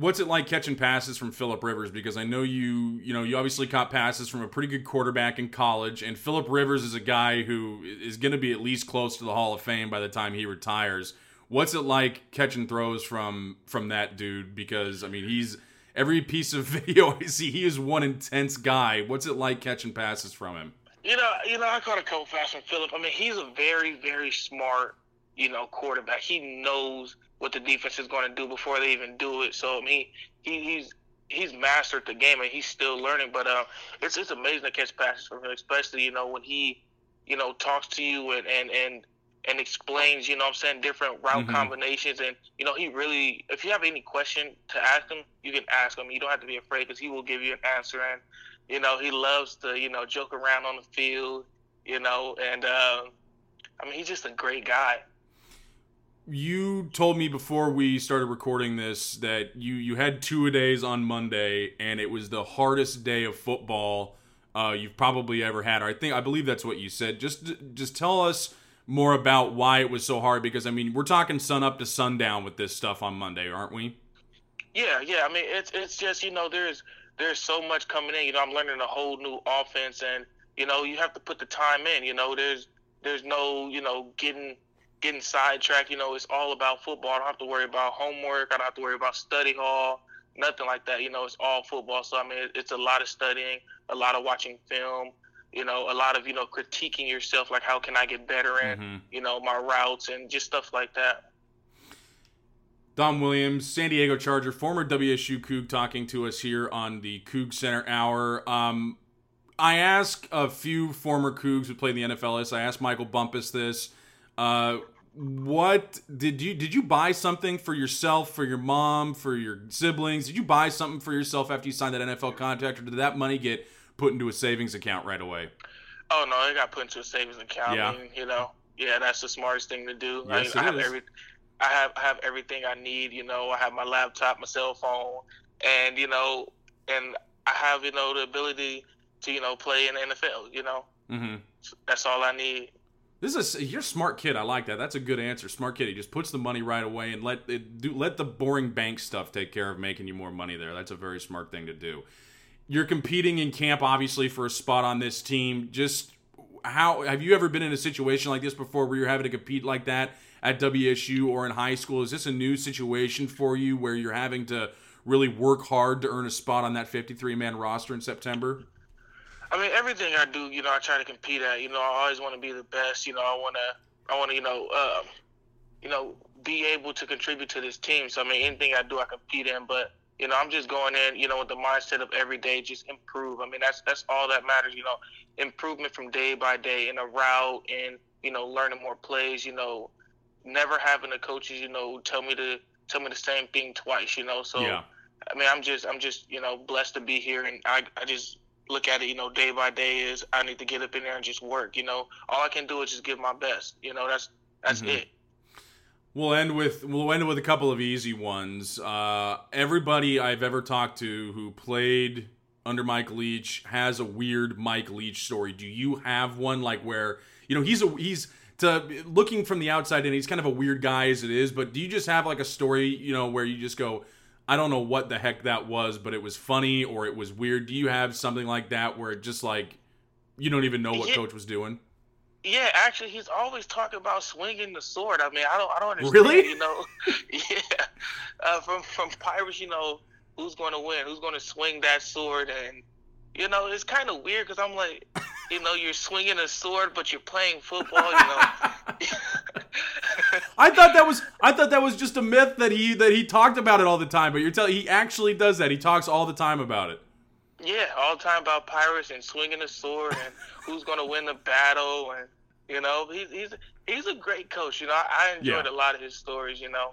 What's it like catching passes from Philip Rivers? Because I know you, you know, you obviously caught passes from a pretty good quarterback in college, and Philip Rivers is a guy who is going to be at least close to the Hall of Fame by the time he retires. What's it like catching throws from from that dude? Because I mean, he's every piece of <laughs> video I see, he is one intense guy. What's it like catching passes from him? You know, you know, I caught a couple passes from Philip. I mean, he's a very, very smart, you know, quarterback. He knows what the defense is going to do before they even do it. So I mean, he, he's he's mastered the game and he's still learning. But uh, it's it's amazing to catch passes from him, especially you know when he, you know, talks to you and and and and explains, you know I'm saying, different route Mhm. combinations. And, you know, he really, if you have any question to ask him, you can ask him. You don't have to be afraid because he will give you an answer. And, you know, he loves to, you know, joke around on the field, you know, and, uh, I mean, he's just a great guy. You told me before we started recording this that you you had two a days on Monday, and it was the hardest day of football uh, you've probably ever had. I think I believe that's what you said. Just just tell us more about why it was so hard. Because I mean, we're talking sun up to sundown with this stuff on Monday, aren't we? Yeah, yeah. I mean, it's it's just you know there's there's so much coming in. You know, I'm learning a whole new offense, and you know you have to put the time in. You know, there's there's no you know getting getting sidetracked. You know, it's all about football. I don't have to worry about homework. I don't have to worry about study hall. Nothing like that. You know, it's all football. So I mean, it's a lot of studying, a lot of watching film. You know, a lot of you know critiquing yourself, like how can I get better in Mhm. you know my routes and just stuff like that. Dom Williams, San Diego Charger, former WSU Coug, talking to us here on the Coug Center Hour. Um, I asked a few former Cougs who played in the NFL this. I asked Michael Bumpus this. Uh, what did you did you buy something for yourself, for your mom, for your siblings? Did you buy something for yourself after you signed that NFL contract, or did that money get put into a savings account right away? Oh no, it got put into a savings account. Yeah. Mean, you know, yeah, that's the smartest thing to do. Yes, I, it I have is. every, I have I have everything I need. You know, I have my laptop, my cell phone, and you know, and I have you know the ability to you know play in the NFL. You know, Mm-hmm. that's all I need. This is a, you're a smart kid. I like that. That's a good answer. Smart kid. He just puts the money right away and let it do. Let the boring bank stuff take care of making you more money there. That's a very smart thing to do. You're competing in camp, obviously, for a spot on this team. Just how have you ever been in a situation like this before, where you're having to compete like that at WSU or in high school? Is this a new situation for you, where you're having to really work hard to earn a spot on that 53 man roster in September? I mean, everything I do, you know, I try to compete at. You know, I always want to be the best. You know, I want to, I want to, you know, uh, you know, be able to contribute to this team. So I mean, anything I do, I compete in. But you know, I'm just going in, you know, with the mindset of every day, just improve. I mean, that's that's all that matters. You know, improvement from day by day in a route and you know, learning more plays. You know, never having the coaches, you know, tell me to tell me the same thing twice. You know, so. yeah. I mean, I'm just, I'm just, you know, blessed to be here, and I, I just look at it, you know, day by day. Is I need to get up in there and just work. You know, all I can do is just give my best. You know, that's that's Mhm. it. We'll end with we'll end with a couple of easy ones. Uh, everybody I've ever talked to who played under Mike Leach has a weird Mike Leach story. Do you have one like where you know he's a he's to looking from the outside and he's kind of a weird guy as it is, but do you just have like a story you know where you just go I don't know what the heck that was, but it was funny or it was weird. Do you have something like that where it just like you don't even know what Yeah. coach was doing? Yeah, actually, he's always talking about swinging the sword. I mean, I don't, I don't understand. Really? You know, <laughs> yeah. Uh, from from pirates, you know, who's going to win? Who's going to swing that sword? And you know, it's kind of weird because I'm like, you know, you're swinging a sword, but you're playing football. You know. <laughs> <laughs> I thought that was I thought that was just a myth that he that he talked about it all the time. But you're telling he actually does that. He talks all the time about it. Yeah, all the time about pirates and swinging a sword and <laughs> who's going to win the battle and you know he's he's he's a great coach. You know, I, I enjoyed Yeah. a lot of his stories. You know,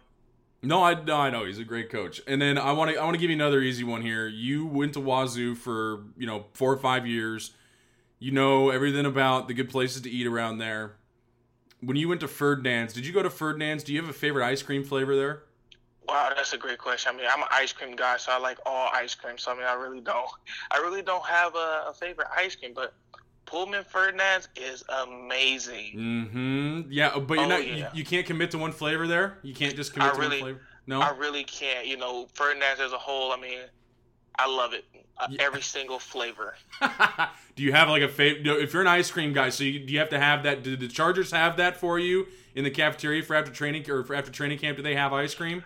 No, I no, I know he's a great coach. And then I want to I want to give you another easy one here. You went to Wazoo for you know four or five years. You know everything about the good places to eat around there. When you went to Ferdinand's, did you go to Ferdinand's? Do you have a favorite ice cream flavor there? wow, that's a great question. I mean, I'm an ice cream guy, so I like all ice cream. So I mean, I really don't, <laughs> I really don't have a, a favorite ice cream, but Pullman Ferdinand's is amazing. Mm-hmm. Yeah, but you're Oh, not. You, you can't commit to one flavor there. You can't just commit I to really- one flavor. No. I really can't. You know, Ferdinand's as a whole. I mean, I love it. Uh, Yeah. Every single flavor. <laughs> do you have like a favorite? If you're an ice cream guy, so you, do you have to have that? Do the Chargers have that for you in the cafeteria for after training or for after training camp? Do they have ice cream?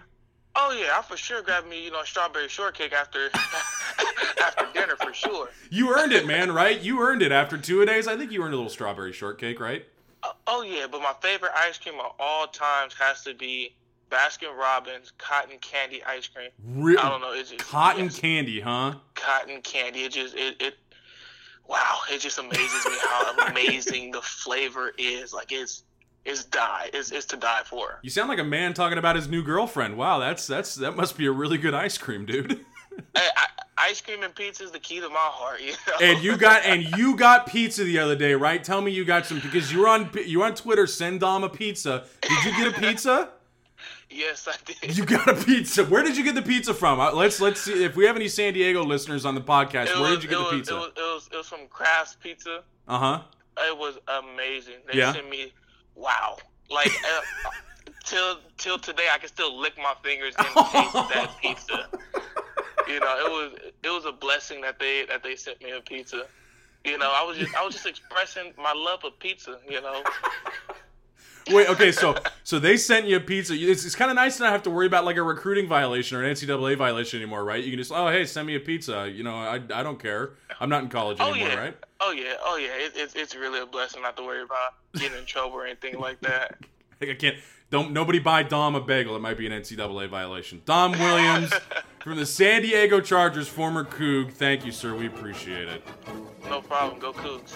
Oh yeah, I for sure grab me, you know, strawberry shortcake after <laughs> after dinner for sure. You earned it, man. Right? You earned it after two a days. I think you earned a little strawberry shortcake, right? Uh, oh yeah, but my favorite ice cream of all times has to be Baskin Robbins cotton candy ice cream. Re- I don't know, it's just Cotton yes, candy, huh? cotton candy. It just it, it wow, it just amazes me how <laughs> amazing the flavor is. Like it's it's die. It's it's to die for. You sound like a man talking about his new girlfriend. Wow, that's that's that must be a really good ice cream, dude. <laughs> I, I, ice cream and pizza is the key to my heart. You know? and you got and you got pizza the other day, right? Tell me you got some because you were on you were on Twitter. Send Dom a pizza. Did you get a pizza? Yes, I did. You got a pizza. Where did you get the pizza from? Uh, Let's let's see if we have any San Diego listeners on the podcast. It Where was- did you get the was- pizza? It was, it was it was from Kraft's Pizza. Uh huh. It was amazing. They Yeah? sent me, wow, like uh, <laughs> till till today, I can still lick my fingers and <laughs> taste that pizza. You know, it was it was a blessing that they that they sent me a pizza. You know, I was just I was just expressing my love of pizza. You know, Wait, okay, so so they sent you a pizza. It's, it's kind of nice to not have to worry about like a recruiting violation or an NCAA violation anymore, right? You can just oh hey, send me a pizza. You know, I, I don't care. I'm not in college oh anymore, yeah, right? oh yeah, oh yeah. It, it's it's really a blessing not to worry about getting in trouble or anything like that. <laughs> Like I can't. Don't nobody buy Dom a bagel. It might be an NCAA violation. Dom Williams <laughs> from the San Diego Chargers, former Coug. Thank you, sir. We appreciate it. No problem. Go Cougs.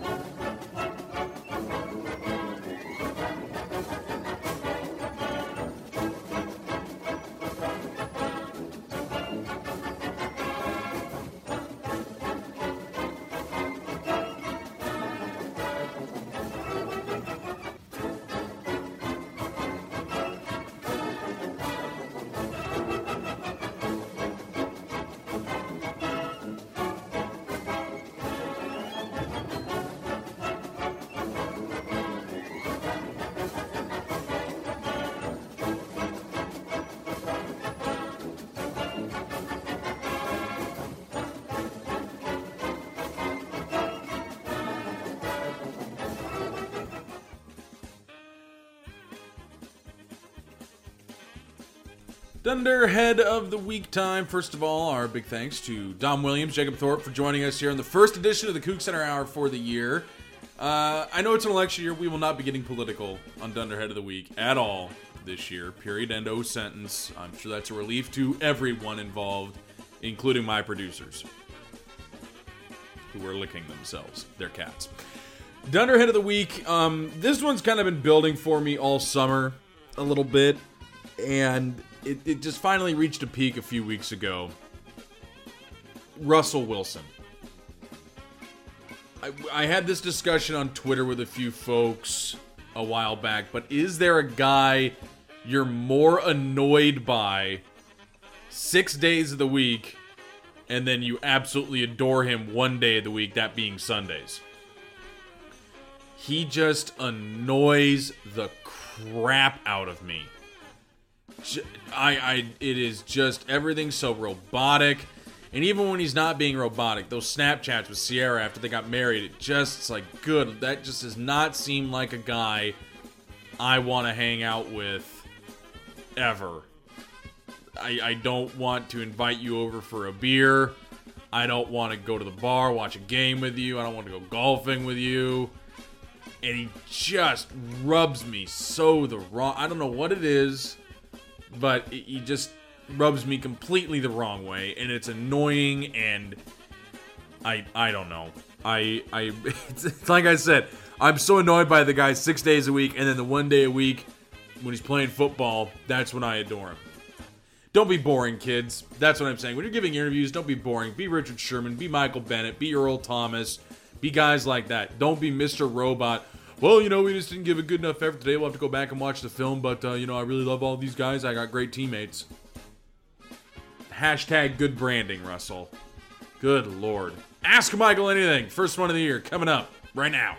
Dunderhead of the week time. First of all, our big thanks to Dom Williams, Jacob Thorpe for joining us here in the first edition of the Coug Center Hour for the year. Uh, I know it's an election year. We will not be getting political on Dunderhead of the week at all this year. Period. End O sentence. I'm sure that's a relief to everyone involved, including my producers, who are licking themselves. They're cats. Dunderhead of the week. Um, this one's kind of been building for me all summer, a little bit, and it, it just finally reached a peak a few weeks ago. Russell Wilson. I, I had this discussion on Twitter with a few folks a while back, but is there a guy you're more annoyed by six days of the week, and then you absolutely adore him one day of the week, that being Sundays? He just annoys the crap out of me. I, I, it is just everything's so robotic, and even when he's not being robotic, those Snapchats with Ciara after they got married, it just like good. That just does not seem like a guy I want to hang out with ever. I, I don't want to invite you over for a beer. I don't want to go to the bar, watch a game with you. I don't want to go golfing with you. And he just rubs me so the wrong. I don't know what it is, but it- he just rubs me completely the wrong way, and it's annoying. And I I don't know. I I <laughs> it's, it's like I said, I'm so annoyed by the guy six days a week, and then the one day a week when he's playing football, that's when I adore him. Don't be boring, kids. That's what I'm saying. When you're giving interviews, don't be boring. Be Richard Sherman, be Michael Bennett, be Earl Thomas, be guys like that. Don't be Mr. Robot. Well, you know, we just didn't give a good enough effort today. We'll have to go back and watch the film, but, uh, you know, I really love all these guys. I got great teammates. Hashtag good branding, Russell. Good lord. Ask Michael anything. First one of the year coming up right now.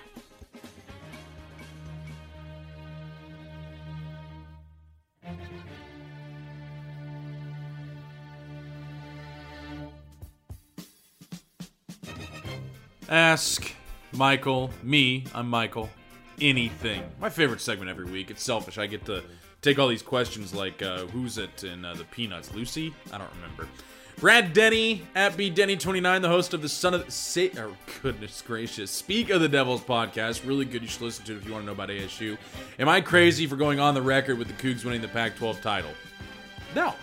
Ask Michael, me, I'm Michael, anything. My favorite segment every week. It's selfish. I get to take all these questions like uh, who's it in uh, the Peanuts? Lucy? I don't remember. Brad Denny at B Denny29, the host of the Son of Say, oh, goodness gracious, Speak of the Devils podcast. Really good. You should listen to it if you want to know about ASU. Am I crazy for going on the record with the Cougs winning the Pac-12 title? No,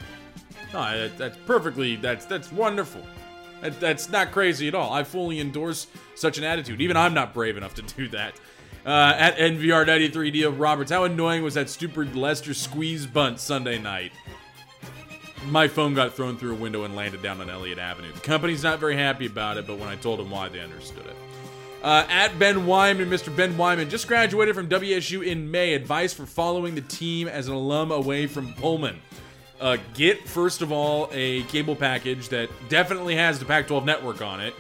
no, that, that's perfectly. That's that's wonderful. That, that's not crazy at all. I fully endorse such an attitude. Even I'm not brave enough to do that. Uh, at NVR93D of Roberts, how annoying was that stupid Lester squeeze bunt Sunday night? My phone got thrown through a window and landed down on Elliott Avenue. The company's not very happy about it, but when I told them why, they understood it. Uh, at Ben Wyman, Mr. Ben Wyman just graduated from WSU in May. Advice for following the team as an alum away from Pullman. Uh, get, first of all, a cable package that definitely has the Pac 12 network on it.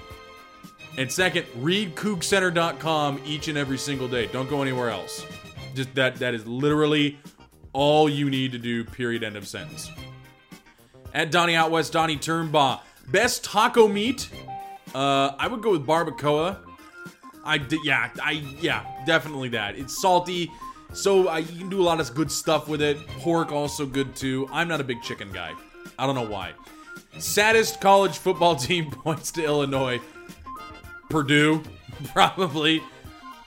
And second, read CougCenter.com each and every single day. Don't go anywhere else. Just that that is literally all you need to do, period, end of sentence. At Donnie Out West, Donnie Turnbaugh. Best taco meat? Uh, I would go with barbacoa. I did, yeah, I yeah, definitely that. It's salty, so I, you can do a lot of good stuff with it. Pork also good too. I'm not a big chicken guy. I don't know why. Saddest college football <laughs> team points to Illinois. Purdue, <laughs> probably.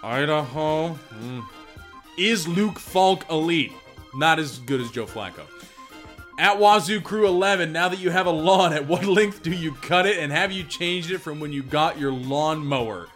Idaho. Mm. Is Luke Falk elite? Not as good as Joe Flacco. At Wazoo Crew 11, now that you have a lawn, at what <laughs> length do you cut it, and have you changed it from when you got your lawn mower?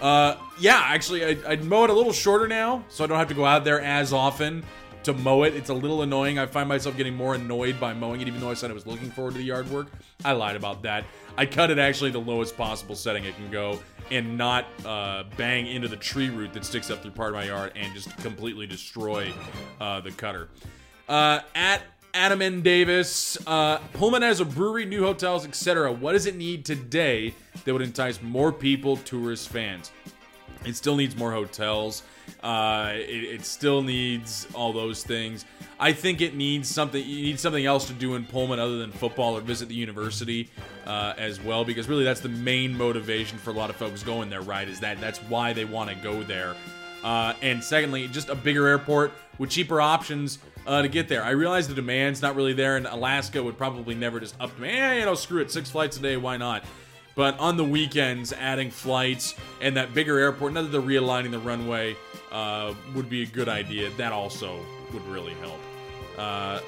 Uh, yeah, actually, I, I'd mow it a little shorter now, so I don't have to go out there as often to mow it. It's a little annoying. I find myself getting more annoyed by mowing it, even though I said I was looking forward to the yard work. I lied about that. I cut it actually the lowest possible setting it can go and not uh, bang into the tree root that sticks up through part of my yard and just completely destroy uh, the cutter. Uh, at Adam N. Davis, uh, Pullman has a brewery, new hotels, etc. What does it need today that would entice more people, tourists, fans? It still needs more hotels. Uh, it, it still needs all those things. I think it needs something. You need something else to do in Pullman other than football or visit the university uh, as well, because really that's the main motivation for a lot of folks going there. Right? Is that that's why they want to go there. Uh, and secondly, just a bigger airport with cheaper options uh, to get there. I realize the demand's not really there, and Alaska would probably never just up demand. Eh, you know, screw it, six flights a day, why not? But on the weekends, adding flights and that bigger airport, they're realigning the runway, uh, would be a good idea. That also would really help. Uh,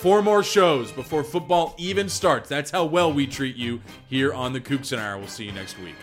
four more shows before football even starts. That's how well we treat you here on the Coug Center Hour. We'll see you next week.